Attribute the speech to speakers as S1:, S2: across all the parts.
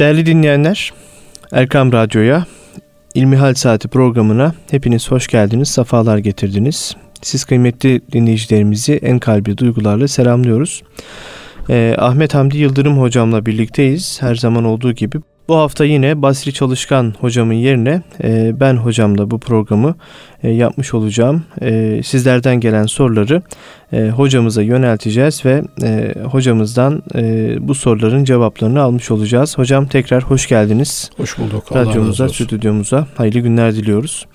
S1: Değerli dinleyenler, Erkam Radyo'ya İlmihal Saati programına hepiniz hoş geldiniz, safalar getirdiniz. Siz kıymetli dinleyicilerimizi en kalbi duygularla selamlıyoruz. Ee, Ahmet Hamdi Yıldırım hocamla birlikteyiz. Her zaman olduğu gibi bu hafta yine Basri Çalışkan hocamın yerine e, ben hocamla bu programı e, yapmış olacağım. E, sizlerden gelen soruları e, hocamıza yönelteceğiz ve e, hocamızdan e, bu soruların cevaplarını almış olacağız. Hocam tekrar hoş geldiniz.
S2: Hoş bulduk.
S1: Radyomuza, stüdyomuza hayırlı günler diliyoruz.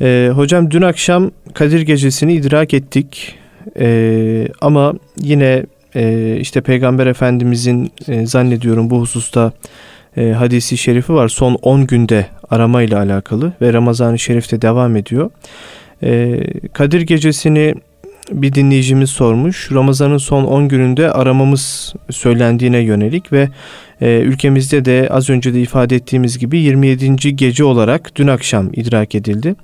S1: E, hocam dün akşam Kadir Gecesi'ni idrak ettik. E, ama yine e, işte Peygamber Efendimizin e, zannediyorum bu hususta e, hadisi şerifi var. Son 10 günde arama ile alakalı ve Ramazan-ı Şerif'te devam ediyor. E, Kadir Gecesi'ni bir dinleyicimiz sormuş. Ramazan'ın son 10 gününde aramamız söylendiğine yönelik ve e, ülkemizde de az önce de ifade ettiğimiz gibi 27. gece olarak dün akşam idrak edildi.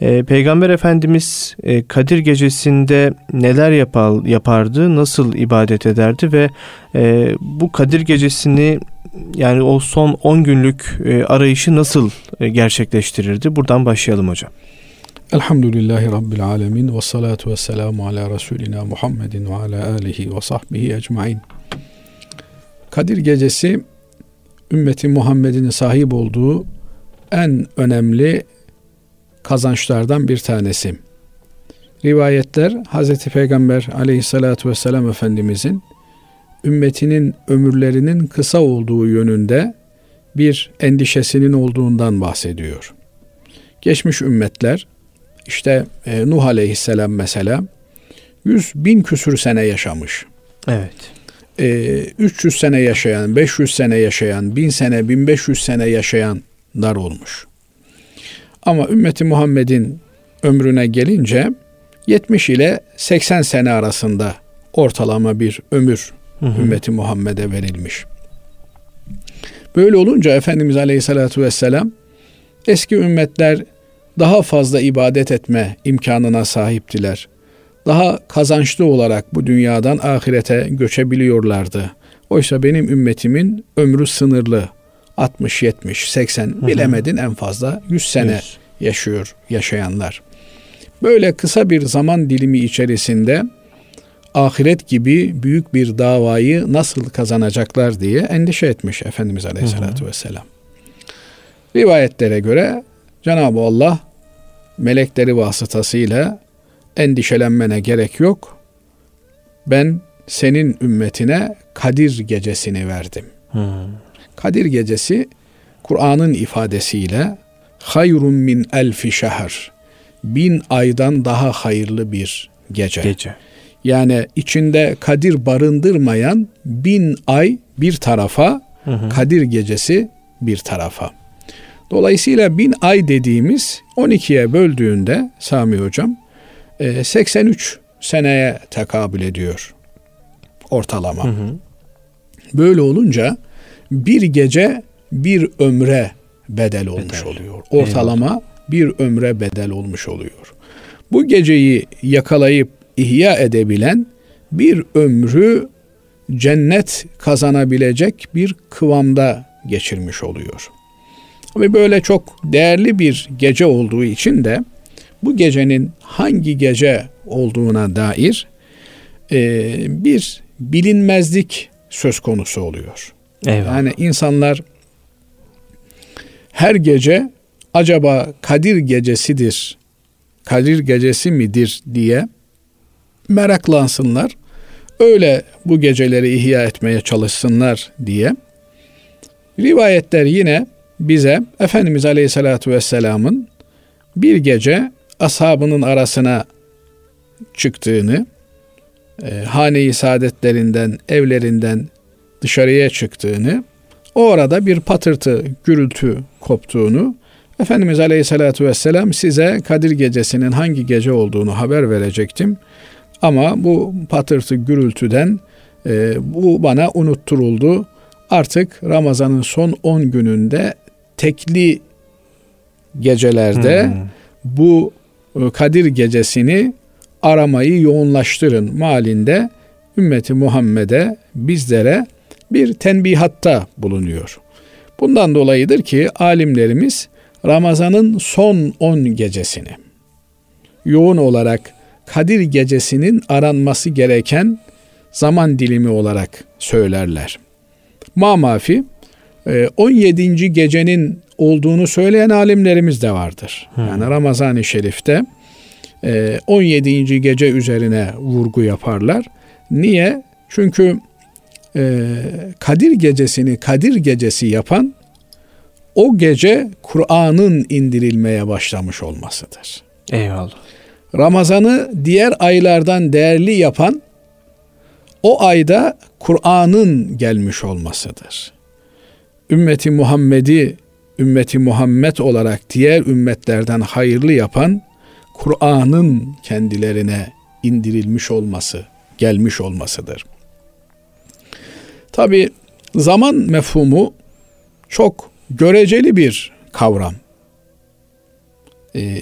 S1: E, Peygamber Efendimiz e, Kadir gecesinde neler yapar, yapardı, nasıl ibadet ederdi ve e, bu Kadir gecesini yani o son 10 günlük e, arayışı nasıl e, gerçekleştirirdi? Buradan başlayalım hocam.
S2: Elhamdülillahi Rabbil Alemin ve salatu ve selamu ala Resulina Muhammedin ve ala alihi ve sahbihi ecmain. Kadir Gecesi ümmeti Muhammed'in sahip olduğu en önemli kazançlardan bir tanesi. Rivayetler Hz. Peygamber aleyhissalatu vesselam Efendimizin ümmetinin ömürlerinin kısa olduğu yönünde bir endişesinin olduğundan bahsediyor. Geçmiş ümmetler işte e, Nuh Aleyhisselam mesela 100 bin küsür sene yaşamış.
S1: Evet.
S2: E, 300 sene yaşayan, 500 sene yaşayan, 1000 sene, 1500 sene yaşayanlar olmuş. Ama ümmeti Muhammed'in ömrüne gelince 70 ile 80 sene arasında ortalama bir ömür hı hı. ümmeti Muhammed'e verilmiş. Böyle olunca Efendimiz Aleyhisselatü Vesselam eski ümmetler daha fazla ibadet etme imkanına sahiptiler. Daha kazançlı olarak bu dünyadan ahirete göçebiliyorlardı. Oysa benim ümmetimin ömrü sınırlı. 60, 70, 80 hı hı. bilemedin en fazla 100 sene 100. yaşıyor yaşayanlar. Böyle kısa bir zaman dilimi içerisinde ahiret gibi büyük bir davayı nasıl kazanacaklar diye endişe etmiş Efendimiz Aleyhisselatü hı hı. Vesselam. Rivayetlere göre Cenab-ı Allah melekleri vasıtasıyla endişelenmene gerek yok. Ben senin ümmetine Kadir gecesini verdim. Hmm. Kadir gecesi Kur'an'ın ifadesiyle hayrun min elfi şehr bin aydan daha hayırlı bir gece. Gece. Yani içinde Kadir barındırmayan bin ay bir tarafa, hı hı. Kadir gecesi bir tarafa. Dolayısıyla bin ay dediğimiz 12'ye böldüğünde Sami Hocam 83 e, seneye tekabül ediyor ortalama. Hı hı. Böyle olunca bir gece bir ömre bedel olmuş bedel. oluyor. Ortalama Eyvallah. bir ömre bedel olmuş oluyor. Bu geceyi yakalayıp ihya edebilen bir ömrü cennet kazanabilecek bir kıvamda geçirmiş oluyor. Ve böyle çok değerli bir gece olduğu için de bu gecenin hangi gece olduğuna dair e, bir bilinmezlik söz konusu oluyor. Eyvallah. Yani insanlar her gece acaba Kadir gecesidir, Kadir gecesi midir diye meraklansınlar. Öyle bu geceleri ihya etmeye çalışsınlar diye. Rivayetler yine bize Efendimiz Aleyhisselatü Vesselam'ın bir gece ashabının arasına çıktığını, e, hane-i saadetlerinden, evlerinden dışarıya çıktığını, o arada bir patırtı, gürültü koptuğunu, Efendimiz Aleyhisselatü Vesselam size Kadir Gecesi'nin hangi gece olduğunu haber verecektim. Ama bu patırtı gürültüden e, bu bana unutturuldu. Artık Ramazan'ın son 10 gününde tekli gecelerde hmm. bu e, Kadir gecesini aramayı yoğunlaştırın malinde ümmeti Muhammed'e bizlere bir tenbihatta bulunuyor. Bundan dolayıdır ki alimlerimiz Ramazan'ın son 10 gecesini yoğun olarak Kadir gecesinin aranması gereken zaman dilimi olarak söylerler. Mamafi 17. E, gecenin olduğunu söyleyen alimlerimiz de vardır. Hmm. Yani Ramazan-ı Şerif'te 17. E, gece üzerine vurgu yaparlar. Niye? Çünkü e, Kadir gecesini Kadir gecesi yapan o gece Kur'an'ın indirilmeye başlamış olmasıdır.
S1: Eyvallah.
S2: Ramazan'ı diğer aylardan değerli yapan o ayda Kur'an'ın gelmiş olmasıdır. Ümmeti Muhammed'i ümmeti Muhammed olarak diğer ümmetlerden hayırlı yapan Kur'an'ın kendilerine indirilmiş olması, gelmiş olmasıdır. Tabi zaman mefhumu çok göreceli bir kavram. Ee,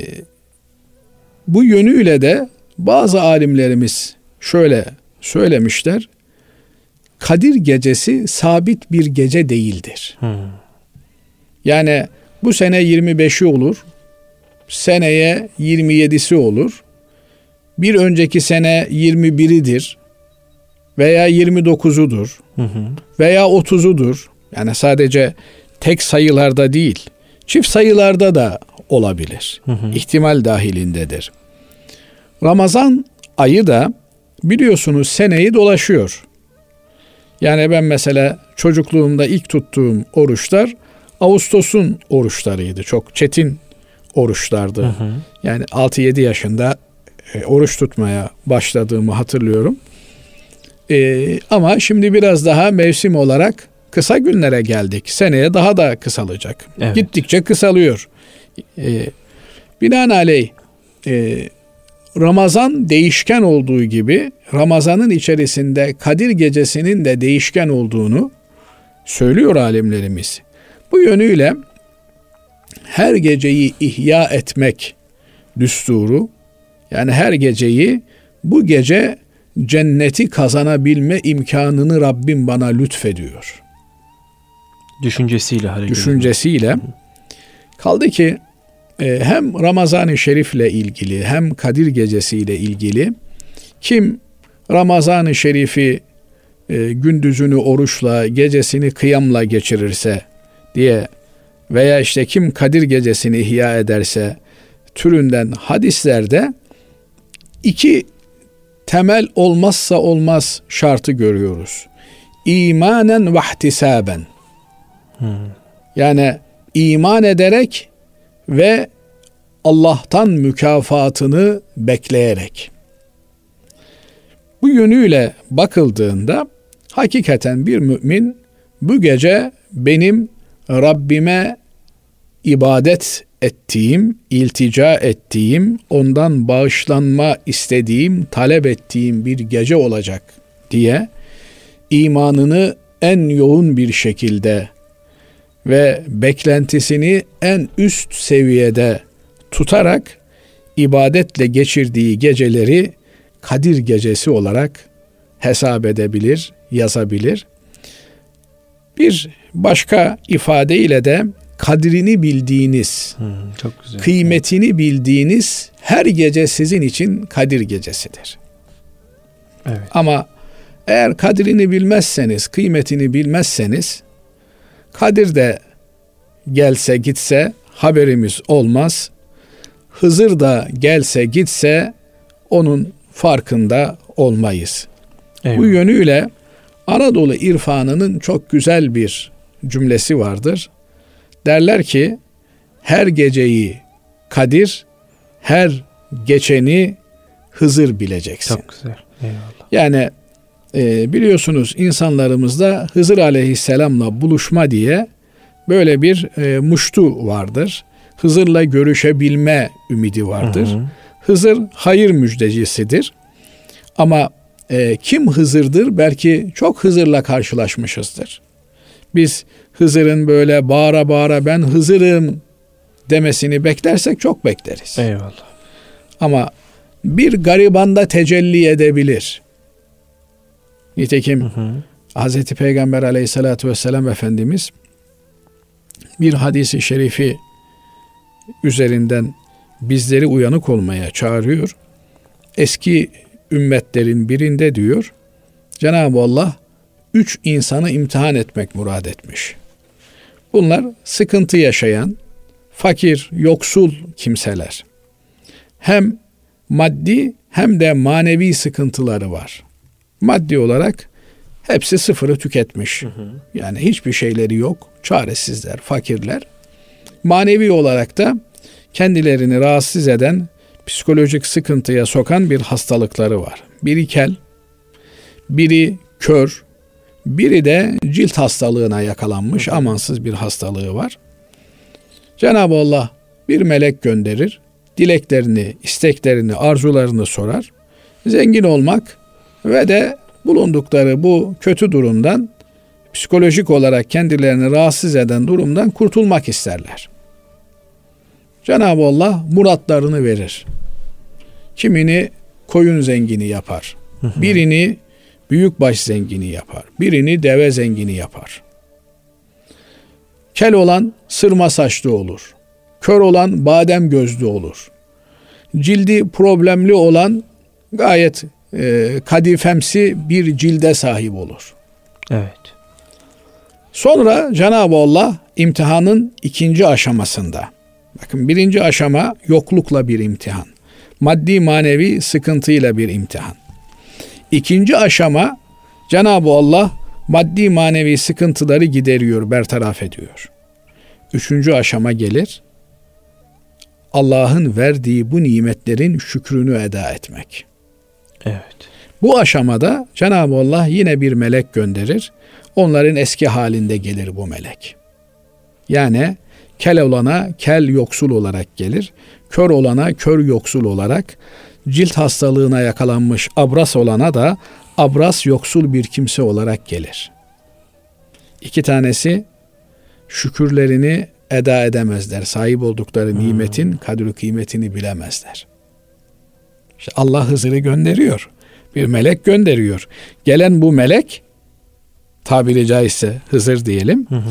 S2: bu yönüyle de bazı alimlerimiz şöyle söylemişler. Kadir gecesi sabit bir gece değildir. Hmm. Yani bu sene 25'i olur. Seneye 27'si olur. Bir önceki sene 21'idir veya 29'udur hı hı. veya 30'udur. Yani sadece tek sayılarda değil, çift sayılarda da olabilir. Hı hı. İhtimal dahilindedir. Ramazan ayı da biliyorsunuz seneyi dolaşıyor. Yani ben mesela çocukluğumda ilk tuttuğum oruçlar Ağustos'un oruçlarıydı. Çok çetin oruçlardı. Hı hı. Yani 6-7 yaşında e, oruç tutmaya başladığımı hatırlıyorum. E, ama şimdi biraz daha mevsim olarak kısa günlere geldik. Seneye daha da kısalacak. Evet. Gittikçe kısalıyor. E, binaenaleyh e, Ramazan değişken olduğu gibi Ramazan'ın içerisinde Kadir gecesinin de değişken olduğunu söylüyor alimlerimiz. Bu yönüyle her geceyi ihya etmek düsturu yani her geceyi bu gece cenneti kazanabilme imkanını Rabbim bana lütfediyor.
S1: Düşüncesiyle hareket
S2: Düşüncesiyle. Kaldı ki e, hem Ramazan-ı Şerif'le ilgili hem Kadir Gecesi ile ilgili kim Ramazan-ı Şerif'i e, gündüzünü oruçla, gecesini kıyamla geçirirse diye veya işte kim Kadir Gecesini ihya ederse türünden hadislerde iki temel olmazsa olmaz şartı görüyoruz. İmanen ve ihtisaben. Yani iman ederek ve Allah'tan mükafatını bekleyerek. Bu yönüyle bakıldığında hakikaten bir mümin bu gece benim Rabbime ibadet ettiğim, iltica ettiğim, ondan bağışlanma istediğim, talep ettiğim bir gece olacak diye imanını en yoğun bir şekilde ve beklentisini en üst seviyede tutarak ibadetle geçirdiği geceleri Kadir gecesi olarak hesap edebilir, yazabilir. Bir başka ifadeyle de kadrini bildiğiniz, hmm, çok güzel. kıymetini bildiğiniz her gece sizin için Kadir gecesidir. Evet. Ama eğer kadrini bilmezseniz, kıymetini bilmezseniz Kadir de gelse gitse haberimiz olmaz. Hızır da gelse gitse onun farkında olmayız. Eyvallah. Bu yönüyle Anadolu irfanının çok güzel bir cümlesi vardır. Derler ki her geceyi Kadir, her geçeni Hızır bileceksin.
S1: Çok güzel. Eyvallah.
S2: Yani e, biliyorsunuz insanlarımızda Hızır Aleyhisselam'la buluşma diye böyle bir e, muştu vardır. Hızır'la görüşebilme ümidi vardır. Hı hı. Hızır hayır müjdecisidir. Ama e, kim Hızır'dır? Belki çok Hızır'la karşılaşmışızdır. Biz Hızır'ın böyle bağıra bağıra ben Hızır'ım demesini beklersek çok bekleriz.
S1: Eyvallah.
S2: Ama bir garibanda tecelli edebilir. Nitekim hı hı. Hz. Peygamber aleyhissalatü vesselam Efendimiz bir hadisi şerifi üzerinden bizleri uyanık olmaya çağırıyor. Eski ümmetlerin birinde diyor Cenab-ı Allah üç insanı imtihan etmek murad etmiş. Bunlar sıkıntı yaşayan, fakir, yoksul kimseler. Hem maddi hem de manevi sıkıntıları var. Maddi olarak hepsi sıfırı tüketmiş. Hı hı. Yani hiçbir şeyleri yok. Çaresizler, fakirler. Manevi olarak da kendilerini rahatsız eden, psikolojik sıkıntıya sokan bir hastalıkları var. Biri kel, biri kör, biri de cilt hastalığına yakalanmış amansız bir hastalığı var. Cenab-ı Allah bir melek gönderir, dileklerini, isteklerini, arzularını sorar. Zengin olmak ve de bulundukları bu kötü durumdan psikolojik olarak kendilerini rahatsız eden durumdan kurtulmak isterler. Cenab-ı Allah muratlarını verir. Kimini koyun zengini yapar. Birini büyükbaş zengini yapar. Birini deve zengini yapar. Kel olan sırma saçlı olur. Kör olan badem gözlü olur. Cildi problemli olan gayet e, kadifemsi bir cilde sahip olur.
S1: Evet.
S2: Sonra Cenab-ı Allah imtihanın ikinci aşamasında. Bakın birinci aşama yoklukla bir imtihan. Maddi manevi sıkıntıyla bir imtihan. İkinci aşama Cenab-ı Allah maddi manevi sıkıntıları gideriyor, bertaraf ediyor. Üçüncü aşama gelir. Allah'ın verdiği bu nimetlerin şükrünü eda etmek.
S1: Evet.
S2: Bu aşamada Cenab-ı Allah yine bir melek gönderir. Onların eski halinde gelir bu melek. Yani kel olana kel yoksul olarak gelir. Kör olana kör yoksul olarak, cilt hastalığına yakalanmış abras olana da abras yoksul bir kimse olarak gelir. İki tanesi şükürlerini eda edemezler. Sahip oldukları hmm. nimetin kadri kıymetini bilemezler. İşte Allah Hızır'ı gönderiyor. Bir melek gönderiyor. Gelen bu melek tabiri caizse Hızır diyelim. Hı hı.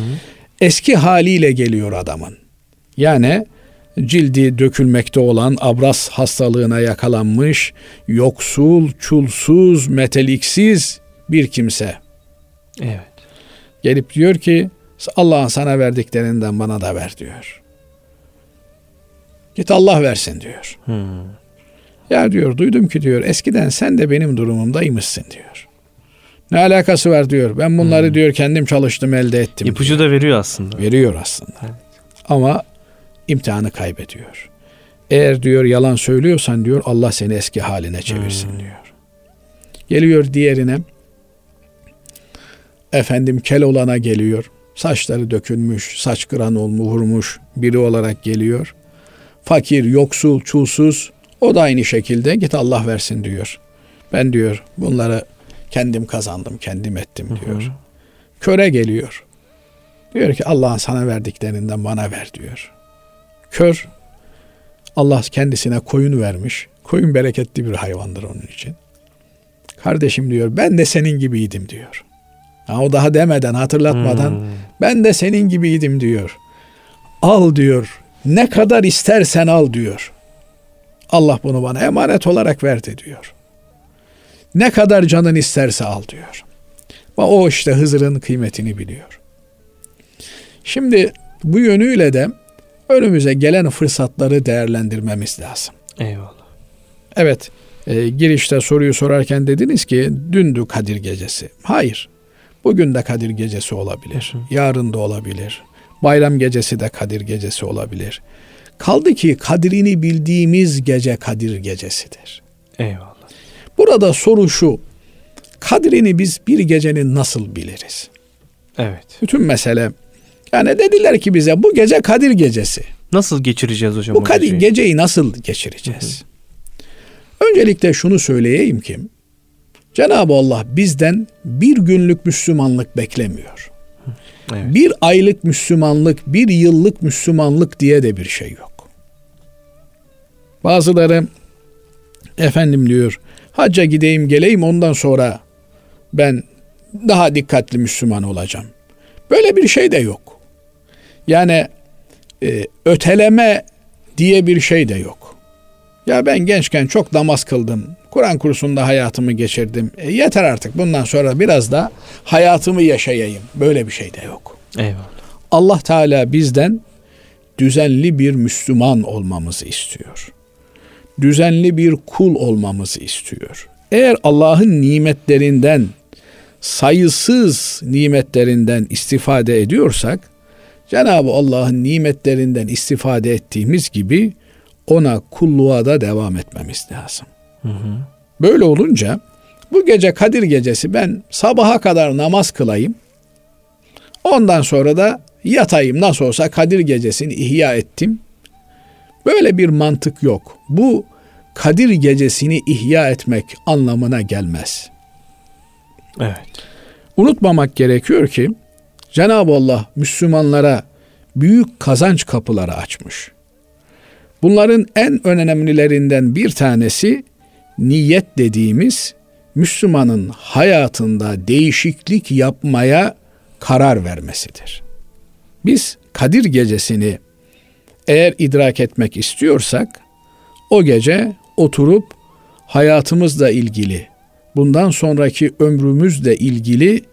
S2: Eski haliyle geliyor adamın. Yani cildi dökülmekte olan abras hastalığına yakalanmış, yoksul, çulsuz, meteliksiz bir kimse.
S1: Evet.
S2: Gelip diyor ki Allah'ın sana verdiklerinden bana da ver diyor. Git Allah versin diyor. Hmm. Ya diyor duydum ki diyor eskiden sen de benim durumumdaymışsın diyor. Ne alakası var diyor. Ben bunları hmm. diyor kendim çalıştım elde ettim.
S1: İpucu
S2: diyor.
S1: da veriyor aslında.
S2: Veriyor aslında. Evet. Ama imtihanı kaybediyor. Eğer diyor yalan söylüyorsan diyor Allah seni eski haline çevirsin hmm. diyor. Geliyor diğerine efendim kel olana geliyor. Saçları dökülmüş, saç kıran olmuş, vurmuş biri olarak geliyor. Fakir, yoksul, çulsuz o da aynı şekilde git Allah versin diyor. Ben diyor bunları kendim kazandım, kendim ettim diyor. Hı hı. Köre geliyor. Diyor ki Allah'ın sana verdiklerinden bana ver diyor. Kör Allah kendisine koyun vermiş. Koyun bereketli bir hayvandır onun için. Kardeşim diyor ben de senin gibiydim diyor. Ha, o daha demeden hatırlatmadan hmm. ben de senin gibiydim diyor. Al diyor. Ne kadar istersen al diyor. Allah bunu bana emanet olarak verdi diyor. Ne kadar canın isterse al diyor. Ve o işte Hızır'ın kıymetini biliyor. Şimdi bu yönüyle de önümüze gelen fırsatları değerlendirmemiz lazım.
S1: Eyvallah.
S2: Evet, e, girişte soruyu sorarken dediniz ki dündü Kadir gecesi. Hayır. Bugün de Kadir gecesi olabilir. Yarın da olabilir. Bayram gecesi de Kadir gecesi olabilir. Kaldı ki kadrini bildiğimiz gece Kadir gecesidir.
S1: Eyvallah.
S2: Burada soru şu. Kadrini biz bir gecenin nasıl biliriz?
S1: Evet.
S2: Bütün mesele yani dediler ki bize bu gece Kadir gecesi.
S1: Nasıl geçireceğiz hocam?
S2: Bu Kadir geceyi, geceyi nasıl geçireceğiz? Hı hı. Öncelikle şunu söyleyeyim ki Cenab-ı Allah bizden bir günlük Müslümanlık beklemiyor. Evet. Bir aylık Müslümanlık, bir yıllık Müslümanlık diye de bir şey yok. Bazıları efendim diyor hacca gideyim geleyim ondan sonra ben daha dikkatli Müslüman olacağım. Böyle bir şey de yok. Yani e, öteleme diye bir şey de yok. Ya ben gençken çok namaz kıldım. Kur'an kursunda hayatımı geçirdim. E, yeter artık bundan sonra biraz da hayatımı yaşayayım. Böyle bir şey de yok.
S1: Eyvallah.
S2: Allah Teala bizden düzenli bir Müslüman olmamızı istiyor. Düzenli bir kul olmamızı istiyor. Eğer Allah'ın nimetlerinden sayısız nimetlerinden istifade ediyorsak Cenab-ı Allah'ın nimetlerinden istifade ettiğimiz gibi ona kulluğa da devam etmemiz lazım. Hı hı. Böyle olunca bu gece Kadir gecesi ben sabaha kadar namaz kılayım. Ondan sonra da yatayım nasıl olsa Kadir gecesini ihya ettim. Böyle bir mantık yok. Bu Kadir gecesini ihya etmek anlamına gelmez.
S1: Evet.
S2: Unutmamak gerekiyor ki Cenab-ı Allah Müslümanlara büyük kazanç kapıları açmış. Bunların en önemlilerinden bir tanesi niyet dediğimiz Müslümanın hayatında değişiklik yapmaya karar vermesidir. Biz Kadir gecesini eğer idrak etmek istiyorsak o gece oturup hayatımızla ilgili, bundan sonraki ömrümüzle ilgili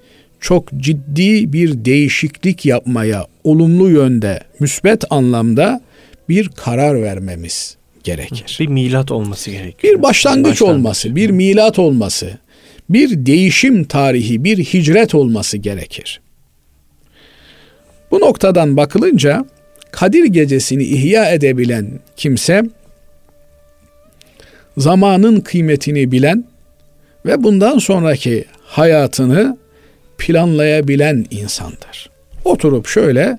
S2: çok ciddi bir değişiklik yapmaya olumlu yönde, müsbet anlamda bir karar vermemiz gerekir.
S1: Bir milat olması gerekiyor.
S2: Bir başlangıç, başlangıç olması, bir milat olması, bir değişim tarihi, bir hicret olması gerekir. Bu noktadan bakılınca Kadir gecesini ihya edebilen kimse zamanın kıymetini bilen ve bundan sonraki hayatını planlayabilen insandır. Oturup şöyle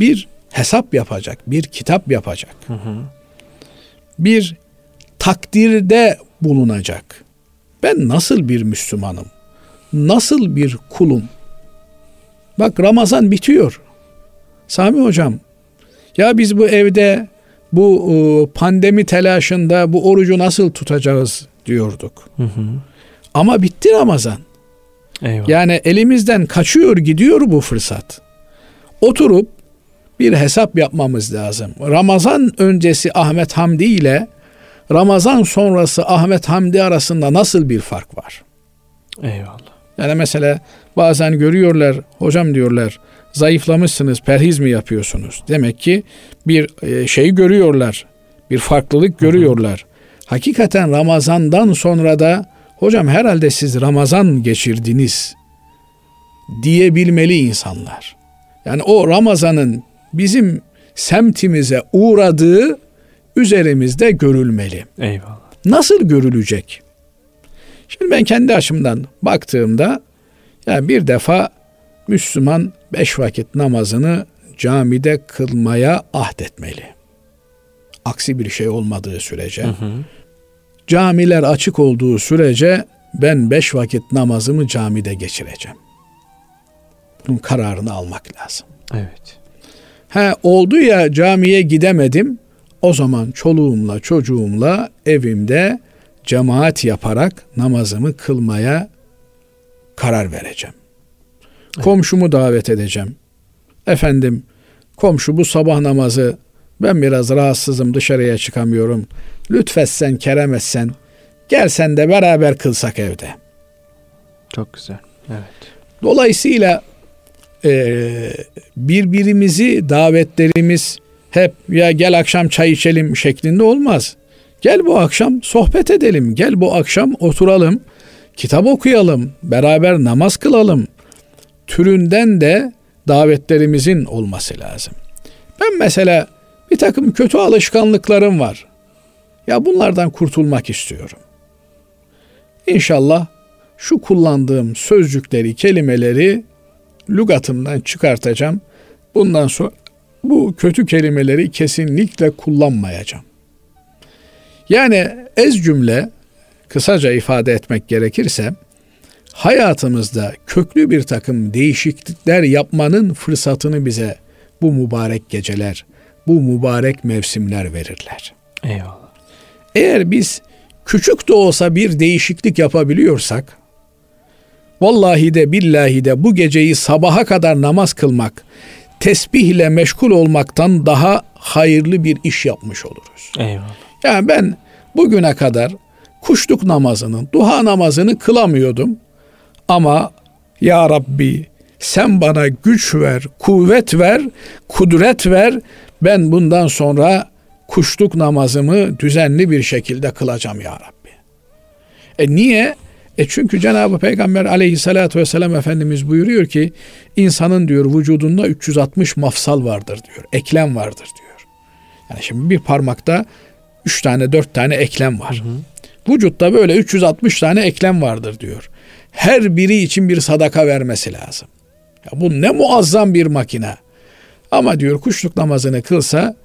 S2: bir hesap yapacak, bir kitap yapacak. Hı hı. Bir takdirde bulunacak. Ben nasıl bir Müslümanım? Nasıl bir kulum? Bak Ramazan bitiyor. Sami hocam, ya biz bu evde bu e, pandemi telaşında bu orucu nasıl tutacağız diyorduk. Hı hı. Ama bitti Ramazan. Eyvallah. Yani elimizden kaçıyor gidiyor bu fırsat. Oturup bir hesap yapmamız lazım. Ramazan öncesi Ahmet Hamdi ile Ramazan sonrası Ahmet Hamdi arasında nasıl bir fark var?
S1: Eyvallah.
S2: Yani mesela bazen görüyorlar, hocam diyorlar, zayıflamışsınız, perhiz mi yapıyorsunuz? Demek ki bir e, şey görüyorlar, bir farklılık görüyorlar. Hakikaten Ramazan'dan sonra da hocam herhalde siz Ramazan geçirdiniz diyebilmeli insanlar. Yani o Ramazan'ın bizim semtimize uğradığı üzerimizde görülmeli.
S1: Eyvallah.
S2: Nasıl görülecek? Şimdi ben kendi açımdan baktığımda yani bir defa Müslüman beş vakit namazını camide kılmaya ahdetmeli. Aksi bir şey olmadığı sürece. Hı hı. Camiler açık olduğu sürece ben beş vakit namazımı camide geçireceğim. Bunun kararını almak lazım.
S1: Evet.
S2: He oldu ya camiye gidemedim. O zaman çoluğumla çocuğumla evimde cemaat yaparak namazımı kılmaya karar vereceğim. Komşumu davet edeceğim. Efendim komşu bu sabah namazı ben biraz rahatsızım dışarıya çıkamıyorum. Lütfetsen kerem etsen gelsen de beraber kılsak evde.
S1: Çok güzel. Evet.
S2: Dolayısıyla e, birbirimizi davetlerimiz hep ya gel akşam çay içelim şeklinde olmaz. Gel bu akşam sohbet edelim. Gel bu akşam oturalım. Kitap okuyalım. Beraber namaz kılalım. Türünden de davetlerimizin olması lazım. Ben mesela bir takım kötü alışkanlıklarım var. Ya bunlardan kurtulmak istiyorum. İnşallah şu kullandığım sözcükleri, kelimeleri lügatımdan çıkartacağım. Bundan sonra bu kötü kelimeleri kesinlikle kullanmayacağım. Yani ez cümle kısaca ifade etmek gerekirse hayatımızda köklü bir takım değişiklikler yapmanın fırsatını bize bu mübarek geceler, bu mübarek mevsimler verirler.
S1: Eyvallah.
S2: Eğer biz küçük de olsa bir değişiklik yapabiliyorsak Vallahi de billahi de bu geceyi sabaha kadar namaz kılmak, tesbihle meşgul olmaktan daha hayırlı bir iş yapmış oluruz.
S1: Eyvallah.
S2: Yani ben bugüne kadar kuşluk namazının, duha namazını kılamıyordum. Ama ya Rabbi sen bana güç ver, kuvvet ver, kudret ver. Ben bundan sonra kuşluk namazımı düzenli bir şekilde kılacağım ya Rabbi. E niye? E çünkü Cenab-ı Peygamber aleyhissalatü vesselam Efendimiz buyuruyor ki insanın diyor vücudunda 360 mafsal vardır diyor. Eklem vardır diyor. Yani şimdi bir parmakta 3 tane 4 tane eklem var. Hı hı. Vücutta böyle 360 tane eklem vardır diyor. Her biri için bir sadaka vermesi lazım. Ya bu ne muazzam bir makine. Ama diyor kuşluk namazını kılsa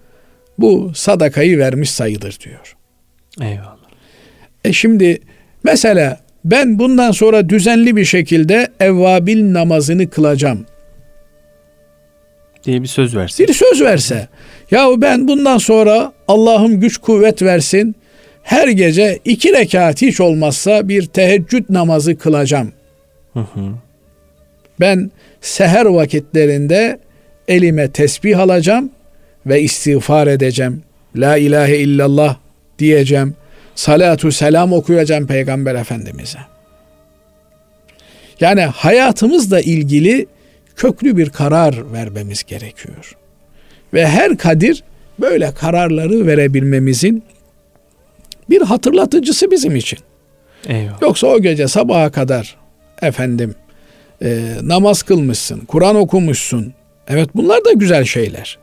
S2: bu sadakayı vermiş sayılır diyor.
S1: Eyvallah.
S2: E şimdi mesela ben bundan sonra düzenli bir şekilde evvabil namazını kılacağım.
S1: Diye bir söz verse.
S2: Bir söz verse. Yahu ben bundan sonra Allah'ım güç kuvvet versin. Her gece iki rekat hiç olmazsa bir teheccüd namazı kılacağım. Hı hı. Ben seher vakitlerinde elime tesbih alacağım ve istiğfar edeceğim. La ilahe illallah diyeceğim. Salatu selam okuyacağım Peygamber Efendimiz'e. Yani hayatımızla ilgili köklü bir karar vermemiz gerekiyor. Ve her kadir böyle kararları verebilmemizin bir hatırlatıcısı bizim için.
S1: Eyvallah.
S2: Yoksa o gece sabaha kadar efendim e, namaz kılmışsın, Kur'an okumuşsun. Evet bunlar da güzel şeyler.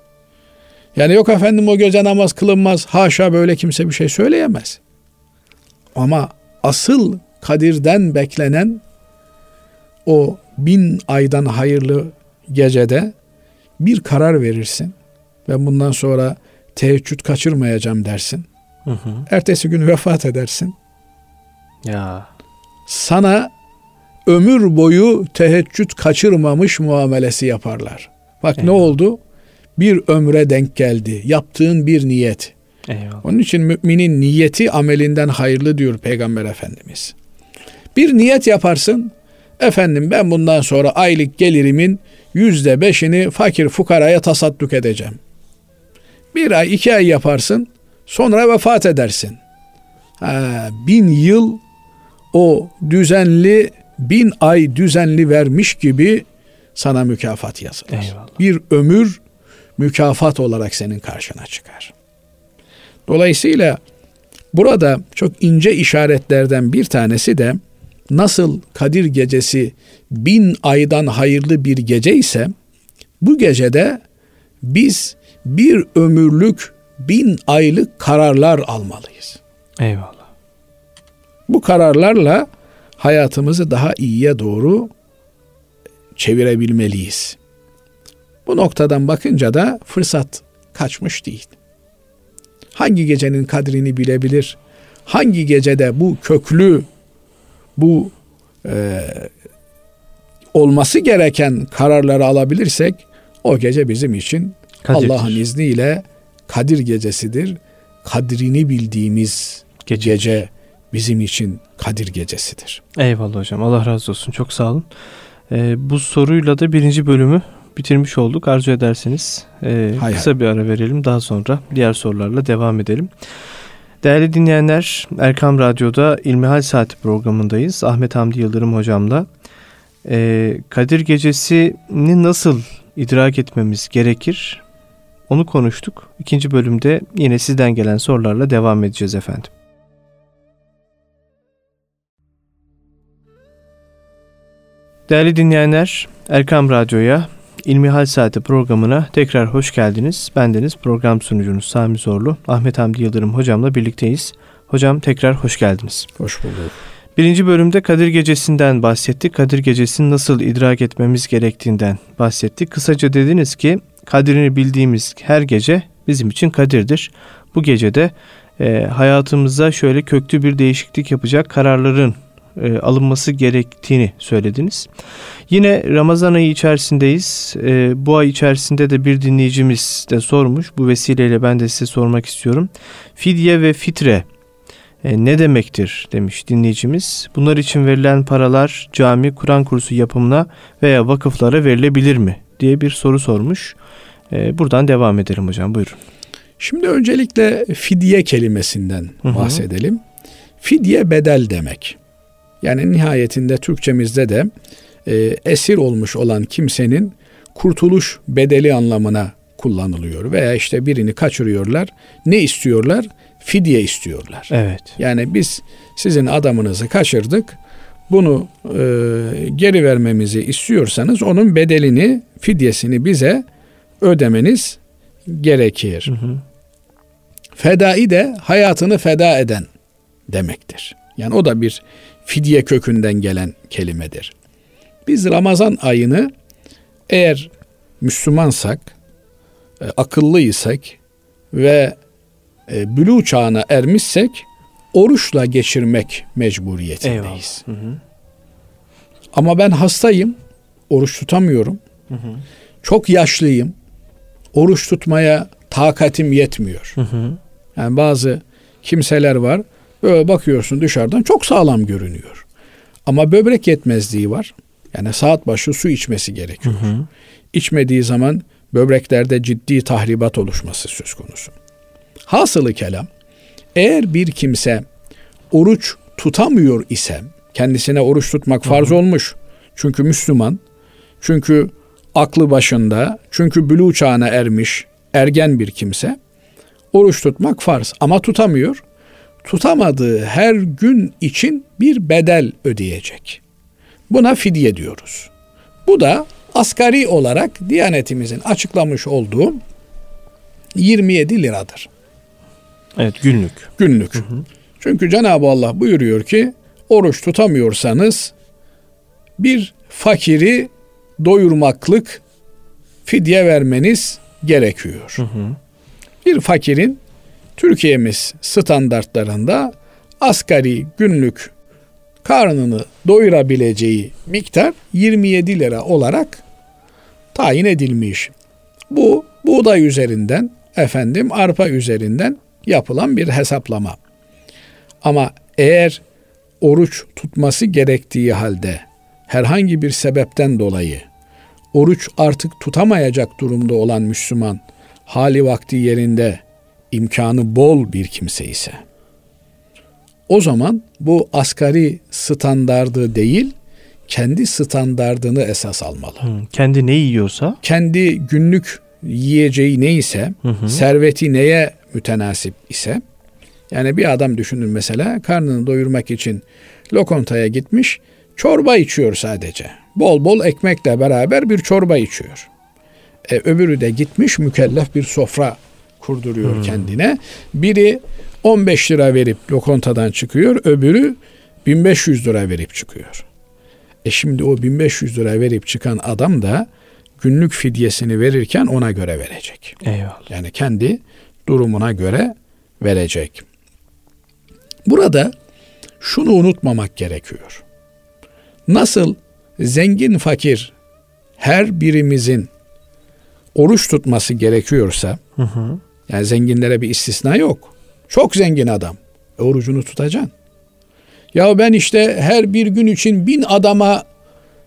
S2: Yani yok efendim o gece namaz kılınmaz. Haşa böyle kimse bir şey söyleyemez. Ama asıl kadirden beklenen o bin aydan hayırlı gecede bir karar verirsin. ve bundan sonra teheccüd kaçırmayacağım dersin. Hı hı. Ertesi gün vefat edersin.
S1: Ya.
S2: Sana ömür boyu teheccüd kaçırmamış muamelesi yaparlar. Bak Eyvallah. ne oldu? Bir ömre denk geldi. Yaptığın bir niyet.
S1: Eyvallah.
S2: Onun için müminin niyeti amelinden hayırlı diyor Peygamber Efendimiz. Bir niyet yaparsın. Efendim ben bundan sonra aylık gelirimin yüzde beşini fakir fukaraya tasadduk edeceğim. Bir ay iki ay yaparsın. Sonra vefat edersin. Ha, bin yıl o düzenli bin ay düzenli vermiş gibi sana mükafat yazılır.
S1: Eyvallah.
S2: Bir ömür mükafat olarak senin karşına çıkar. Dolayısıyla burada çok ince işaretlerden bir tanesi de nasıl Kadir gecesi bin aydan hayırlı bir gece ise bu gecede biz bir ömürlük bin aylık kararlar almalıyız.
S1: Eyvallah.
S2: Bu kararlarla hayatımızı daha iyiye doğru çevirebilmeliyiz. Bu noktadan bakınca da fırsat kaçmış değil. Hangi gecenin kadrini bilebilir? Hangi gecede bu köklü, bu e, olması gereken kararları alabilirsek o gece bizim için Allah'ın izniyle Kadir gecesidir. Kadrini bildiğimiz gece. gece bizim için Kadir gecesidir.
S1: Eyvallah hocam. Allah razı olsun. Çok sağ olun. Ee, bu soruyla da birinci bölümü bitirmiş olduk. Arzu ederseniz e, hay kısa hay. bir ara verelim. Daha sonra diğer sorularla devam edelim. Değerli dinleyenler, Erkam Radyo'da İlmihal Saati programındayız. Ahmet Hamdi Yıldırım hocamla. Ee, Kadir Gecesi'ni nasıl idrak etmemiz gerekir? Onu konuştuk. İkinci bölümde yine sizden gelen sorularla devam edeceğiz efendim. Değerli dinleyenler, Erkam Radyo'ya İlmihal Saati programına tekrar hoş geldiniz. Bendeniz program sunucunuz Sami Zorlu, Ahmet Hamdi Yıldırım hocamla birlikteyiz. Hocam tekrar hoş geldiniz.
S2: Hoş bulduk.
S1: Birinci bölümde Kadir Gecesi'nden bahsettik. Kadir Gecesi'ni nasıl idrak etmemiz gerektiğinden bahsettik. Kısaca dediniz ki Kadrini bildiğimiz her gece bizim için kadirdir. Bu gecede e, hayatımıza şöyle köklü bir değişiklik yapacak kararların e, alınması gerektiğini söylediniz. Yine Ramazan ayı içerisindeyiz. E, bu ay içerisinde de bir dinleyicimiz de sormuş. Bu vesileyle ben de size sormak istiyorum. Fidye ve fitre e, ne demektir demiş dinleyicimiz. Bunlar için verilen paralar cami, Kur'an kursu yapımına veya vakıflara verilebilir mi diye bir soru sormuş. E, buradan devam edelim hocam buyurun.
S2: Şimdi öncelikle fidye kelimesinden Hı-hı. bahsedelim. Fidye bedel demek. Yani nihayetinde Türkçemizde de e, esir olmuş olan kimsenin kurtuluş bedeli anlamına kullanılıyor. Veya işte birini kaçırıyorlar. Ne istiyorlar? Fidye istiyorlar.
S1: Evet.
S2: Yani biz sizin adamınızı kaçırdık. Bunu e, geri vermemizi istiyorsanız onun bedelini, fidyesini bize ödemeniz gerekir. Hı hı. Fedai de hayatını feda eden demektir. Yani o da bir fidye kökünden gelen kelimedir. Biz Ramazan ayını eğer Müslümansak, e, akıllıysak ve e, bülü çağına ermişsek oruçla geçirmek mecburiyetindeyiz. Hı hı. Ama ben hastayım, oruç tutamıyorum. Hı hı. Çok yaşlıyım, oruç tutmaya takatim yetmiyor. Hı hı. Yani bazı kimseler var, böyle bakıyorsun dışarıdan çok sağlam görünüyor. Ama böbrek yetmezliği var. Yani saat başı su içmesi gerekiyor. Hı hı. İçmediği zaman böbreklerde ciddi tahribat oluşması söz konusu. Hasılı kelam, eğer bir kimse oruç tutamıyor ise, kendisine oruç tutmak farz olmuş. Çünkü Müslüman, çünkü aklı başında, çünkü bülü çağına ermiş, ergen bir kimse, oruç tutmak farz ama tutamıyor. Tutamadığı her gün için bir bedel ödeyecek. Buna fidye diyoruz. Bu da asgari olarak Diyanetimizin açıklamış olduğu 27 liradır.
S1: Evet günlük.
S2: Günlük. Hı hı. Çünkü Cenab-ı Allah buyuruyor ki oruç tutamıyorsanız bir fakiri doyurmaklık fidye vermeniz gerekiyor. Hı hı. Bir fakirin Türkiye'miz standartlarında asgari günlük karnını doyurabileceği miktar 27 lira olarak tayin edilmiş. Bu buğday üzerinden efendim arpa üzerinden yapılan bir hesaplama. Ama eğer oruç tutması gerektiği halde herhangi bir sebepten dolayı oruç artık tutamayacak durumda olan Müslüman hali vakti yerinde imkanı bol bir kimse ise o zaman bu asgari standardı değil kendi standardını esas almalı. Hı,
S1: kendi ne yiyorsa?
S2: Kendi günlük yiyeceği neyse, hı hı. serveti neye mütenasip ise yani bir adam düşünün mesela karnını doyurmak için lokantaya gitmiş çorba içiyor sadece. Bol bol ekmekle beraber bir çorba içiyor. E, öbürü de gitmiş mükellef bir sofra kurduruyor hmm. kendine. Biri 15 lira verip lokantadan çıkıyor, öbürü 1500 lira verip çıkıyor. E şimdi o 1500 lira verip çıkan adam da günlük fidyesini verirken ona göre verecek.
S1: Eyvallah.
S2: Yani kendi durumuna göre verecek. Burada şunu unutmamak gerekiyor. Nasıl zengin fakir her birimizin oruç tutması gerekiyorsa, hı hı. yani zenginlere bir istisna yok. Çok zengin adam. E, orucunu tutacaksın. Ya ben işte her bir gün için bin adama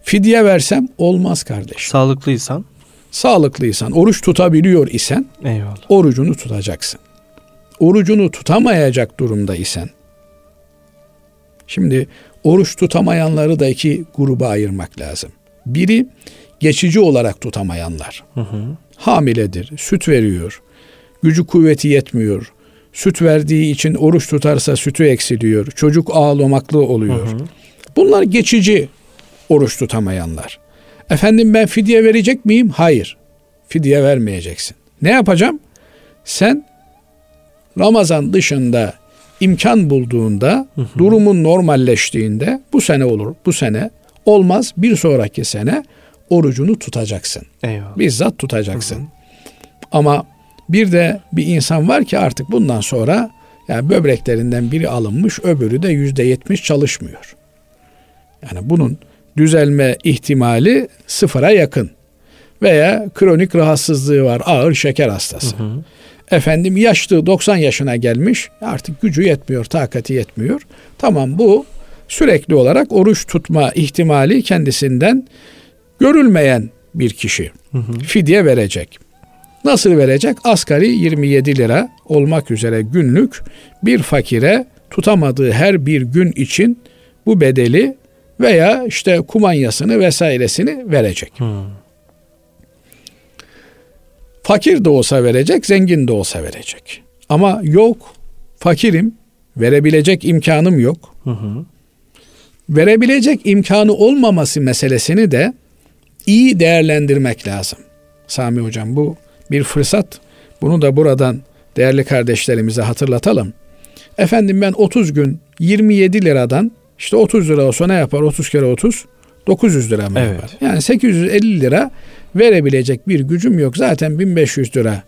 S2: fidye versem olmaz kardeş.
S1: Sağlıklıysan?
S2: Sağlıklıysan, oruç tutabiliyor isen
S1: Eyvallah.
S2: orucunu tutacaksın. Orucunu tutamayacak durumda isen Şimdi oruç tutamayanları da iki gruba ayırmak lazım. Biri geçici olarak tutamayanlar. Hı hı. Hamiledir, süt veriyor, gücü kuvveti yetmiyor, süt verdiği için oruç tutarsa sütü eksiliyor, çocuk ağlamaklı oluyor. Hı hı. Bunlar geçici oruç tutamayanlar. Efendim ben fidye verecek miyim? Hayır. Fidye vermeyeceksin. Ne yapacağım? Sen Ramazan dışında imkan bulduğunda, hı hı. durumun normalleştiğinde bu sene olur, bu sene olmaz, bir sonraki sene orucunu tutacaksın.
S1: Eyvallah.
S2: Bizzat tutacaksın. Hı hı. Ama bir de bir insan var ki artık bundan sonra yani böbreklerinden biri alınmış, öbürü de yüzde yetmiş çalışmıyor. Yani bunun düzelme ihtimali sıfıra yakın. Veya kronik rahatsızlığı var, ağır şeker hastası. Hı hı. Efendim yaşlı 90 yaşına gelmiş artık gücü yetmiyor, takati yetmiyor. Tamam bu sürekli olarak oruç tutma ihtimali kendisinden görülmeyen bir kişi fidye verecek. Nasıl verecek? Asgari 27 lira olmak üzere günlük bir fakire tutamadığı her bir gün için bu bedeli veya işte kumanyasını vesairesini verecek. Hmm. Fakir de olsa verecek, zengin de olsa verecek. Ama yok, fakirim, verebilecek imkanım yok. Hı hı. Verebilecek imkanı olmaması meselesini de iyi değerlendirmek lazım. Sami Hocam bu bir fırsat. Bunu da buradan değerli kardeşlerimize hatırlatalım. Efendim ben 30 gün 27 liradan işte 30 lira olsa ne yapar? 30 kere 30 900 lira mı evet. yapar? Yani 850 lira verebilecek bir gücüm yok. Zaten 1500 lira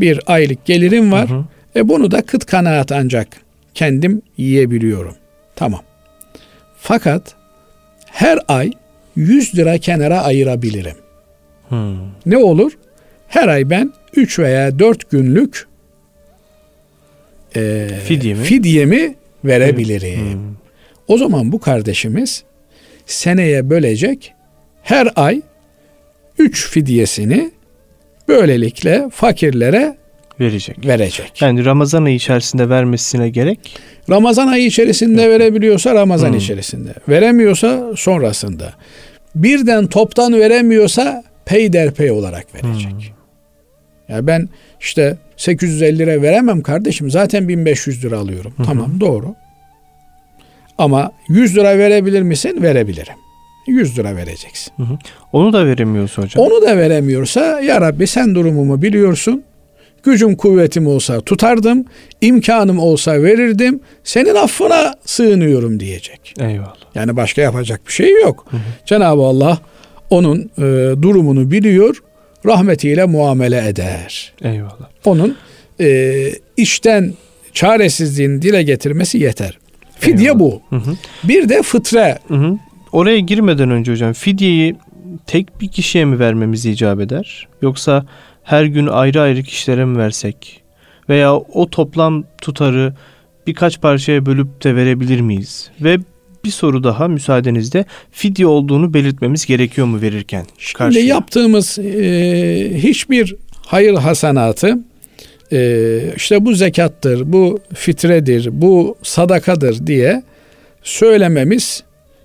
S2: bir aylık gelirim var. Hı hı. E bunu da kıt kanaat ancak kendim yiyebiliyorum. Tamam. Fakat her ay 100 lira kenara ayırabilirim. Hmm. Ne olur? Her ay ben 3 veya 4 günlük e, fidyemi, fidyemi verebilirim. Hmm. O zaman bu kardeşimiz seneye bölecek her ay 3 fidyesini böylelikle fakirlere
S1: verecek.
S2: Verecek.
S1: Yani Ramazan ayı içerisinde vermesine gerek.
S2: Ramazan ayı içerisinde verebiliyorsa Ramazan hmm. içerisinde. Veremiyorsa sonrasında. Birden toptan veremiyorsa peyderpey olarak verecek. Hmm. Yani ben işte 850 lira veremem kardeşim. Zaten 1500 lira alıyorum. Hı Tamam doğru. Ama 100 lira verebilir misin? Verebilirim. 100 lira vereceksin. Hı hı.
S1: Onu da veremiyorsa hocam.
S2: Onu da veremiyorsa ya Rabbi sen durumumu biliyorsun. Gücüm kuvvetim olsa tutardım. imkanım olsa verirdim. Senin affına sığınıyorum diyecek.
S1: Eyvallah.
S2: Yani başka yapacak bir şey yok. Hı hı. Cenab-ı Allah onun e, durumunu biliyor. Rahmetiyle muamele eder.
S1: Eyvallah.
S2: Onun e, işten çaresizliğini dile getirmesi yeter. Fidye Eyvallah. bu. Hı hı. Bir de fıtre. Hı hı.
S1: Oraya girmeden önce hocam fidyeyi tek bir kişiye mi vermemiz icap eder? Yoksa her gün ayrı ayrı kişilere mi versek? Veya o toplam tutarı birkaç parçaya bölüp de verebilir miyiz? Ve bir soru daha müsaadenizle fidye olduğunu belirtmemiz gerekiyor mu verirken?
S2: Şimdi karşıya? yaptığımız e, hiçbir hayır hasanatı e, işte bu zekattır, bu fitredir, bu sadakadır diye söylememiz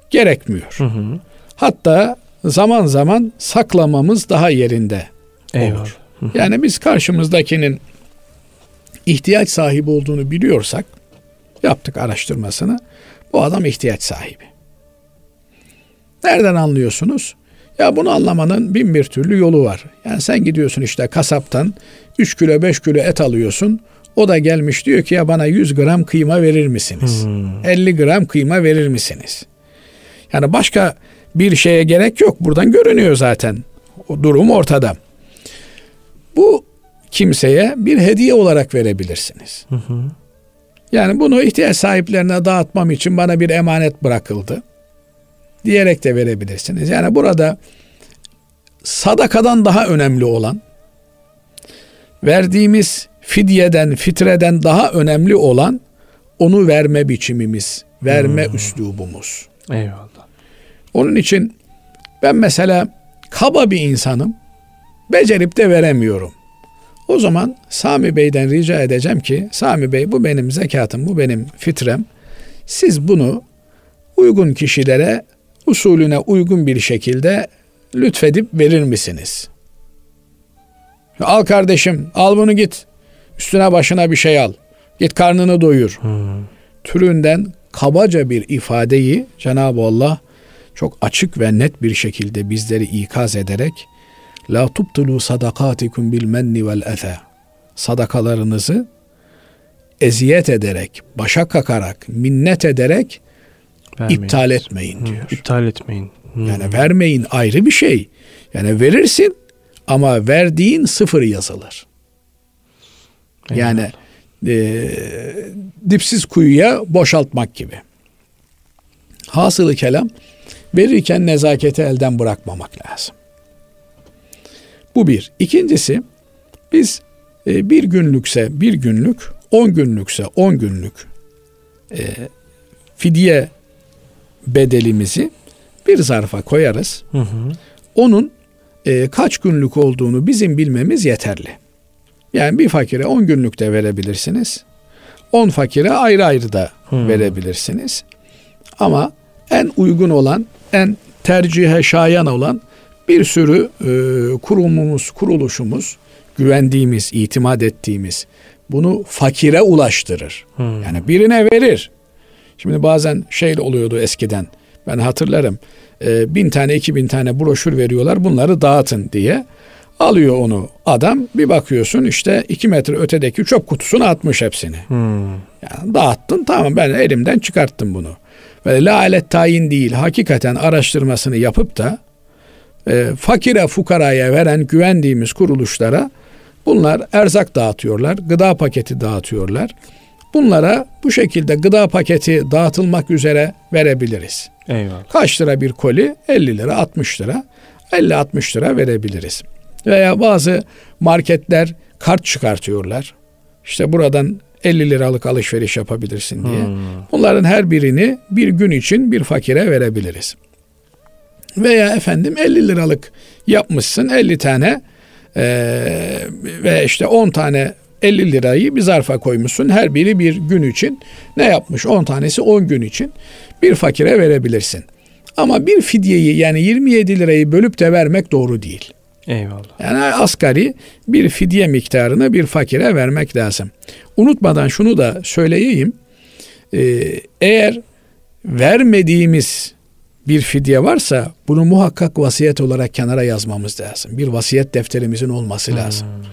S2: gerekmiyor. Hı hı. Hatta zaman zaman saklamamız daha yerinde Eyvallah. olur. Hı hı. Yani biz karşımızdakinin ihtiyaç sahibi olduğunu biliyorsak yaptık araştırmasını. Bu adam ihtiyaç sahibi. Nereden anlıyorsunuz? Ya bunu anlamanın bin bir türlü yolu var. Yani sen gidiyorsun işte kasaptan 3 kilo 5 kilo et alıyorsun. O da gelmiş diyor ki ya bana 100 gram kıyma verir misiniz? Hmm. 50 gram kıyma verir misiniz? Yani başka bir şeye gerek yok. Buradan görünüyor zaten. O durum ortada. Bu kimseye bir hediye olarak verebilirsiniz. Hı hı. Yani bunu ihtiyaç sahiplerine dağıtmam için bana bir emanet bırakıldı. Diyerek de verebilirsiniz. Yani burada sadakadan daha önemli olan verdiğimiz fidyeden, fitreden daha önemli olan onu verme biçimimiz, verme hmm. üslubumuz.
S1: Eyvallah.
S2: Onun için ben mesela kaba bir insanım. Becerip de veremiyorum. O zaman Sami Bey'den rica edeceğim ki Sami Bey bu benim zekatım, bu benim fitrem. Siz bunu uygun kişilere usulüne uygun bir şekilde lütfedip verir misiniz? Al kardeşim, al bunu git. Üstüne başına bir şey al. Git karnını doyur. Hmm. Türünden kabaca bir ifadeyi Cenab-ı Allah çok açık ve net bir şekilde bizleri ikaz ederek La tubtulu sadakatikum bil menni vel eza. Sadakalarınızı eziyet ederek, başa kakarak, minnet ederek Vermeyin. iptal etmeyin diyor.
S1: Hı, iptal etmeyin.
S2: Hı. Yani vermeyin ayrı bir şey. Yani verirsin ama verdiğin sıfır yazılır. Eyvallah. Yani e, dipsiz kuyuya boşaltmak gibi. Hasılı kelam verirken nezaketi elden bırakmamak lazım. Bu bir. İkincisi biz e, bir günlükse bir günlük, on günlükse on günlük e, fidye bedelimizi bir zarfa koyarız. Hı hı. Onun e, kaç günlük olduğunu bizim bilmemiz yeterli. Yani bir fakire 10 günlük de verebilirsiniz. 10 fakire ayrı ayrı da hmm. verebilirsiniz. Ama en uygun olan, en tercihe şayan olan bir sürü e, kurumumuz, kuruluşumuz, güvendiğimiz, itimat ettiğimiz bunu fakire ulaştırır. Hmm. Yani birine verir. Şimdi bazen şey oluyordu eskiden. Ben hatırlarım. E, bin tane, iki bin tane broşür veriyorlar. Bunları dağıtın diye. Alıyor onu adam. Bir bakıyorsun işte iki metre ötedeki çöp kutusuna atmış hepsini. Hmm. Yani dağıttın tamam ben elimden çıkarttım bunu. Ve la alet tayin değil. Hakikaten araştırmasını yapıp da e, fakire fukaraya veren güvendiğimiz kuruluşlara bunlar erzak dağıtıyorlar. Gıda paketi dağıtıyorlar. Bunlara bu şekilde gıda paketi dağıtılmak üzere verebiliriz. Eyvallah. Kaç lira bir koli? 50 lira, 60 lira. 50-60 lira verebiliriz. Veya bazı marketler kart çıkartıyorlar. İşte buradan 50 liralık alışveriş yapabilirsin diye. Hmm. Bunların her birini bir gün için bir fakire verebiliriz. Veya efendim 50 liralık yapmışsın 50 tane e, ve işte 10 tane 50 lirayı bir zarfa koymuşsun. Her biri bir gün için ne yapmış? 10 tanesi 10 gün için bir fakire verebilirsin. Ama bir fidyeyi yani 27 lirayı bölüp de vermek doğru değil. Eyvallah. Yani asgari bir fidye miktarını bir fakire vermek lazım. Unutmadan şunu da söyleyeyim. Ee, eğer vermediğimiz bir fidye varsa bunu muhakkak vasiyet olarak kenara yazmamız lazım. Bir vasiyet defterimizin olması hmm. lazım. Hmm.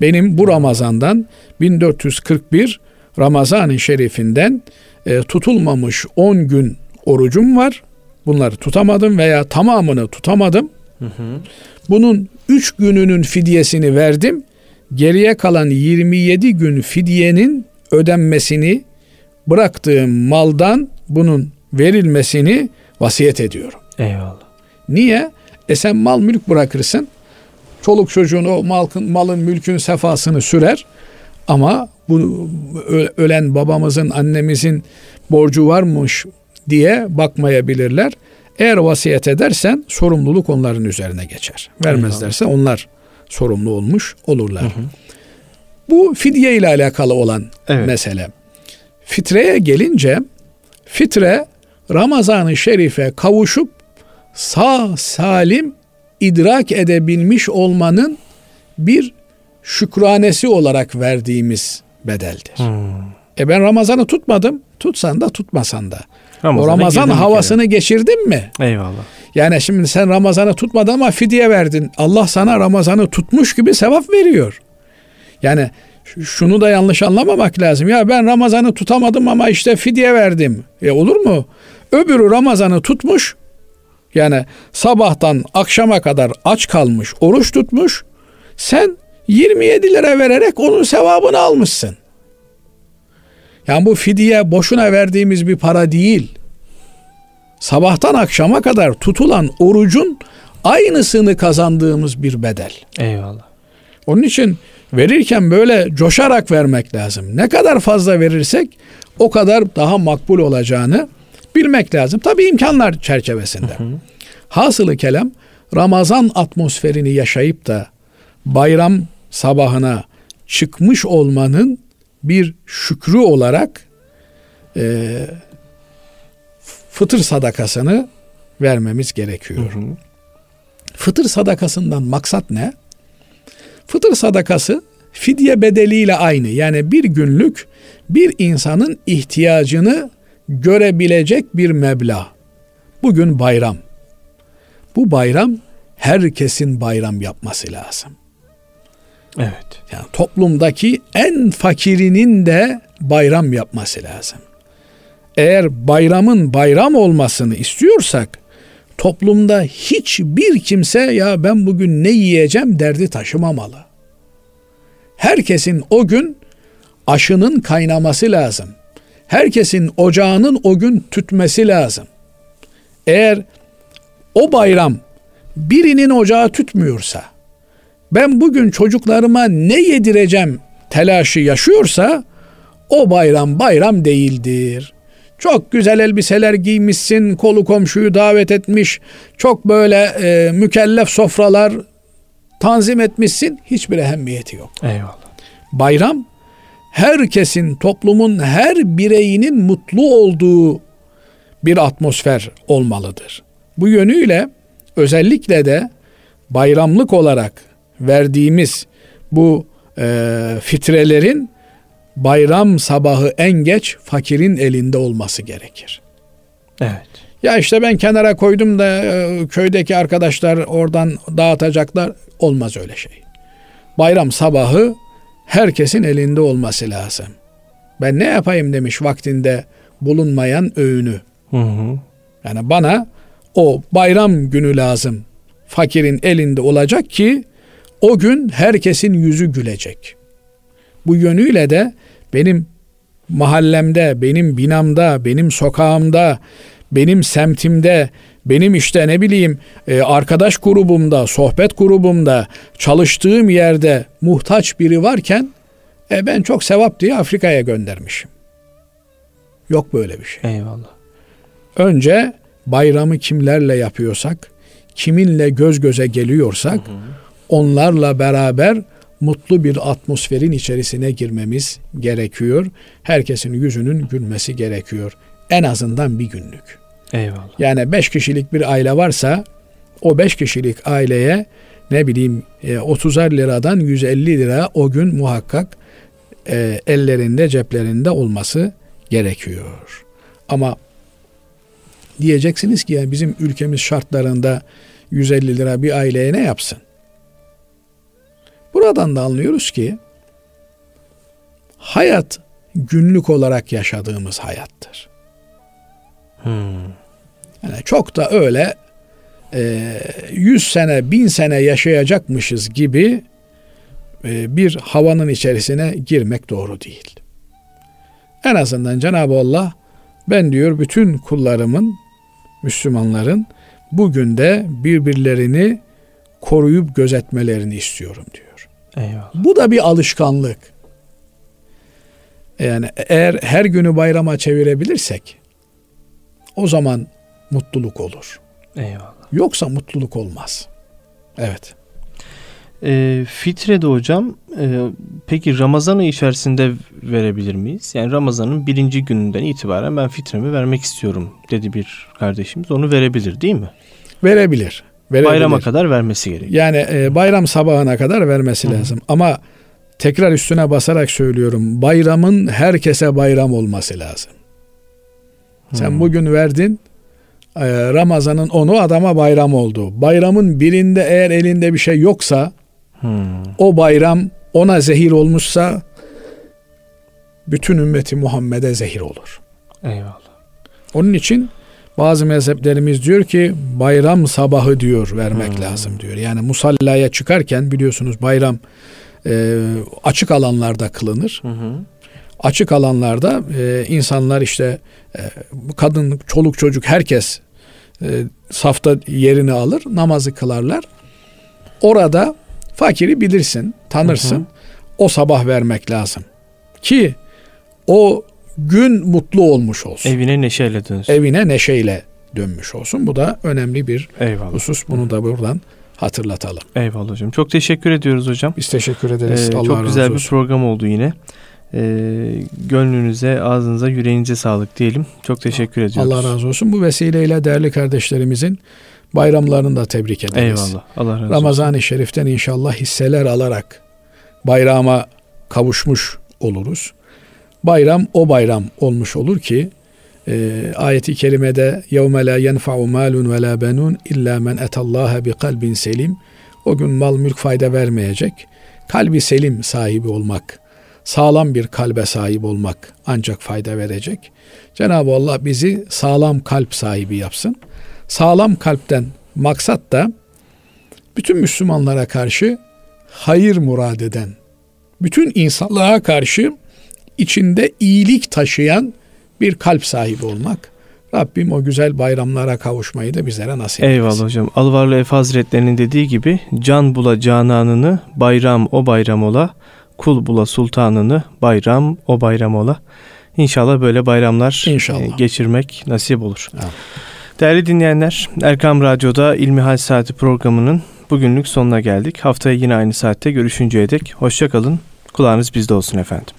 S2: Benim bu Ramazan'dan 1441 Ramazan-ı Şerif'inden e, tutulmamış 10 gün orucum var. Bunları tutamadım veya tamamını tutamadım. Hı hı. Bunun 3 gününün fidyesini verdim. Geriye kalan 27 gün fidyenin ödenmesini bıraktığım maldan bunun verilmesini vasiyet ediyorum. Eyvallah. Niye? E sen mal mülk bırakırsın. Çoluk çocuğun o malın, malın mülkün sefasını sürer. Ama bu ölen babamızın, annemizin borcu varmış diye bakmayabilirler. Eğer vasiyet edersen sorumluluk onların üzerine geçer. Vermezlerse onlar sorumlu olmuş olurlar. Hı hı. Bu fidye ile alakalı olan evet. mesele. Fitreye gelince fitre Ramazan-ı Şerif'e kavuşup sağ salim idrak edebilmiş olmanın bir şükranesi olarak verdiğimiz bedeldir. Hmm. E ben Ramazan'ı tutmadım. Tutsan da tutmasan da. Ramazan'a o Ramazan havasını kere. geçirdin mi? Eyvallah. Yani şimdi sen Ramazan'ı tutmadın ama fidye verdin. Allah sana Ramazan'ı tutmuş gibi sevap veriyor. Yani şunu da yanlış anlamamak lazım. Ya ben Ramazan'ı tutamadım ama işte fidye verdim. E olur mu? Öbürü Ramazan'ı tutmuş. Yani sabahtan akşama kadar aç kalmış, oruç tutmuş. Sen 27 lira vererek onun sevabını almışsın. Yani bu fidye boşuna verdiğimiz bir para değil. Sabahtan akşama kadar tutulan orucun aynısını kazandığımız bir bedel. Eyvallah. Onun için verirken böyle coşarak vermek lazım. Ne kadar fazla verirsek o kadar daha makbul olacağını bilmek lazım. Tabi imkanlar çerçevesinde. Hı hı. Hasılı kelam Ramazan atmosferini yaşayıp da bayram sabahına çıkmış olmanın bir şükrü olarak e, fıtır sadakasını vermemiz gerekiyor. Hı hı. Fıtır sadakasından maksat ne? Fıtır sadakası fidye bedeliyle aynı. Yani bir günlük bir insanın ihtiyacını görebilecek bir meblağ. Bugün bayram. Bu bayram herkesin bayram yapması lazım. Evet. Yani toplumdaki en fakirinin de bayram yapması lazım. Eğer bayramın bayram olmasını istiyorsak toplumda hiçbir kimse ya ben bugün ne yiyeceğim derdi taşımamalı. Herkesin o gün aşının kaynaması lazım. Herkesin ocağının o gün tütmesi lazım. Eğer o bayram birinin ocağı tütmüyorsa ben bugün çocuklarıma ne yedireceğim telaşı yaşıyorsa o bayram bayram değildir. Çok güzel elbiseler giymişsin, kolu komşuyu davet etmiş, çok böyle e, mükellef sofralar tanzim etmişsin hiçbir ehemmiyeti yok.
S1: Eyvallah.
S2: Bayram herkesin, toplumun her bireyinin mutlu olduğu bir atmosfer olmalıdır. Bu yönüyle özellikle de bayramlık olarak verdiğimiz bu e, fitrelerin bayram sabahı en geç fakirin elinde olması gerekir.
S1: Evet.
S2: Ya işte ben kenara koydum da e, köydeki arkadaşlar oradan dağıtacaklar. Olmaz öyle şey. Bayram sabahı herkesin elinde olması lazım. Ben ne yapayım demiş vaktinde bulunmayan öğünü.
S1: Hı hı.
S2: Yani bana o bayram günü lazım. Fakirin elinde olacak ki o gün herkesin yüzü gülecek. Bu yönüyle de benim mahallemde, benim binamda, benim sokağımda, benim semtimde, benim işte ne bileyim e, arkadaş grubumda, sohbet grubumda, çalıştığım yerde muhtaç biri varken e, ben çok sevap diye Afrika'ya göndermişim. Yok böyle bir şey.
S1: Eyvallah.
S2: Önce bayramı kimlerle yapıyorsak, kiminle göz göze geliyorsak onlarla beraber mutlu bir atmosferin içerisine girmemiz gerekiyor. Herkesin yüzünün gülmesi gerekiyor. En azından bir günlük.
S1: Eyvallah.
S2: Yani beş kişilik bir aile varsa o beş kişilik aileye ne bileyim e, 30'ar liradan 150 lira o gün muhakkak e, ellerinde ceplerinde olması gerekiyor. Ama diyeceksiniz ki yani bizim ülkemiz şartlarında 150 lira bir aileye ne yapsın? Buradan da anlıyoruz ki hayat günlük olarak yaşadığımız hayattır.
S1: Hmm.
S2: Yani çok da öyle e, 100 sene, bin sene yaşayacakmışız gibi e, bir havanın içerisine girmek doğru değil. En azından Cenab-ı Allah ben diyor bütün kullarımın, Müslümanların bugün de birbirlerini koruyup gözetmelerini istiyorum diyor.
S1: Eyvallah.
S2: Bu da bir alışkanlık. Yani eğer her günü bayrama çevirebilirsek o zaman mutluluk olur.
S1: Eyvallah.
S2: Yoksa mutluluk olmaz. Evet.
S1: E, fitrede hocam e, peki Ramazan ayı içerisinde verebilir miyiz? Yani Ramazan'ın birinci gününden itibaren ben fitremi vermek istiyorum dedi bir kardeşimiz. Onu verebilir değil mi?
S2: Verebilir. Verebilir.
S1: Bayrama kadar vermesi gerekiyor.
S2: Yani e, bayram sabahına kadar vermesi
S1: Hı.
S2: lazım. Ama tekrar üstüne basarak söylüyorum. Bayramın herkese bayram olması lazım. Sen
S1: Hı.
S2: bugün verdin. e, Ramazan'ın onu adama bayram oldu. Bayramın birinde eğer elinde bir şey yoksa
S1: Hmm.
S2: o bayram ona zehir olmuşsa bütün ümmeti Muhammed'e zehir olur.
S1: Eyvallah.
S2: Onun için bazı mezheplerimiz diyor ki bayram sabahı diyor vermek
S1: Hmm.
S2: lazım diyor. Yani musallaya çıkarken biliyorsunuz bayram e, açık alanlarda kılınır.
S1: Hı hı.
S2: Açık alanlarda e, insanlar işte e, kadın, çoluk çocuk herkes e, safta yerini alır, namazı kılarlar. Orada fakiri bilirsin, tanırsın.
S1: Hı hı.
S2: O sabah vermek lazım. Ki o gün mutlu olmuş olsun.
S1: Evine neşeyle dönsün.
S2: Evine neşeyle dönmüş olsun. Bu da önemli bir
S1: Eyvallah.
S2: husus. Bunu da buradan hatırlatalım.
S1: Eyvallah hocam. Çok teşekkür ediyoruz hocam.
S2: Biz teşekkür ederiz.
S1: Ee,
S2: Allah
S1: çok güzel bir
S2: olsun.
S1: program oldu yine. Ee, gönlünüze, ağzınıza, yüreğinize sağlık diyelim. Çok teşekkür ediyoruz.
S2: Allah razı olsun. Bu vesileyle değerli kardeşlerimizin bayramlarını da tebrik ederiz.
S1: Eyvallah. Allah razı olsun.
S2: Ramazan-ı Şerif'ten inşallah hisseler alarak bayrama kavuşmuş oluruz Bayram o bayram olmuş olur ki e, ayeti kerimede يَوْمَ لَا يَنْفَعُ مَالٌ وَلَا بَنُونَ اِلَّا مَنْ اَتَى اللّٰهَ بِقَلْبٍ selim. O gün mal mülk fayda vermeyecek. Kalbi selim sahibi olmak, sağlam bir kalbe sahip olmak ancak fayda verecek. Cenab-ı Allah bizi sağlam kalp sahibi yapsın. Sağlam kalpten maksat da bütün Müslümanlara karşı hayır murad eden, bütün insanlığa karşı içinde iyilik taşıyan bir kalp sahibi olmak. Rabbim o güzel bayramlara kavuşmayı da bizlere nasip etsin.
S1: Eyvallah hocam. Alvarlı Efe Hazretlerinin dediği gibi can bula cananını bayram o bayram ola. Kul bula sultanını bayram o bayram ola. İnşallah böyle bayramlar
S2: İnşallah.
S1: e, geçirmek nasip olur.
S2: Amin.
S1: Değerli dinleyenler, Erkam Radyo'da İlmihal Saati programının bugünlük sonuna geldik. Haftaya yine aynı saatte görüşünceye dek hoşçakalın. Kulağınız bizde olsun efendim.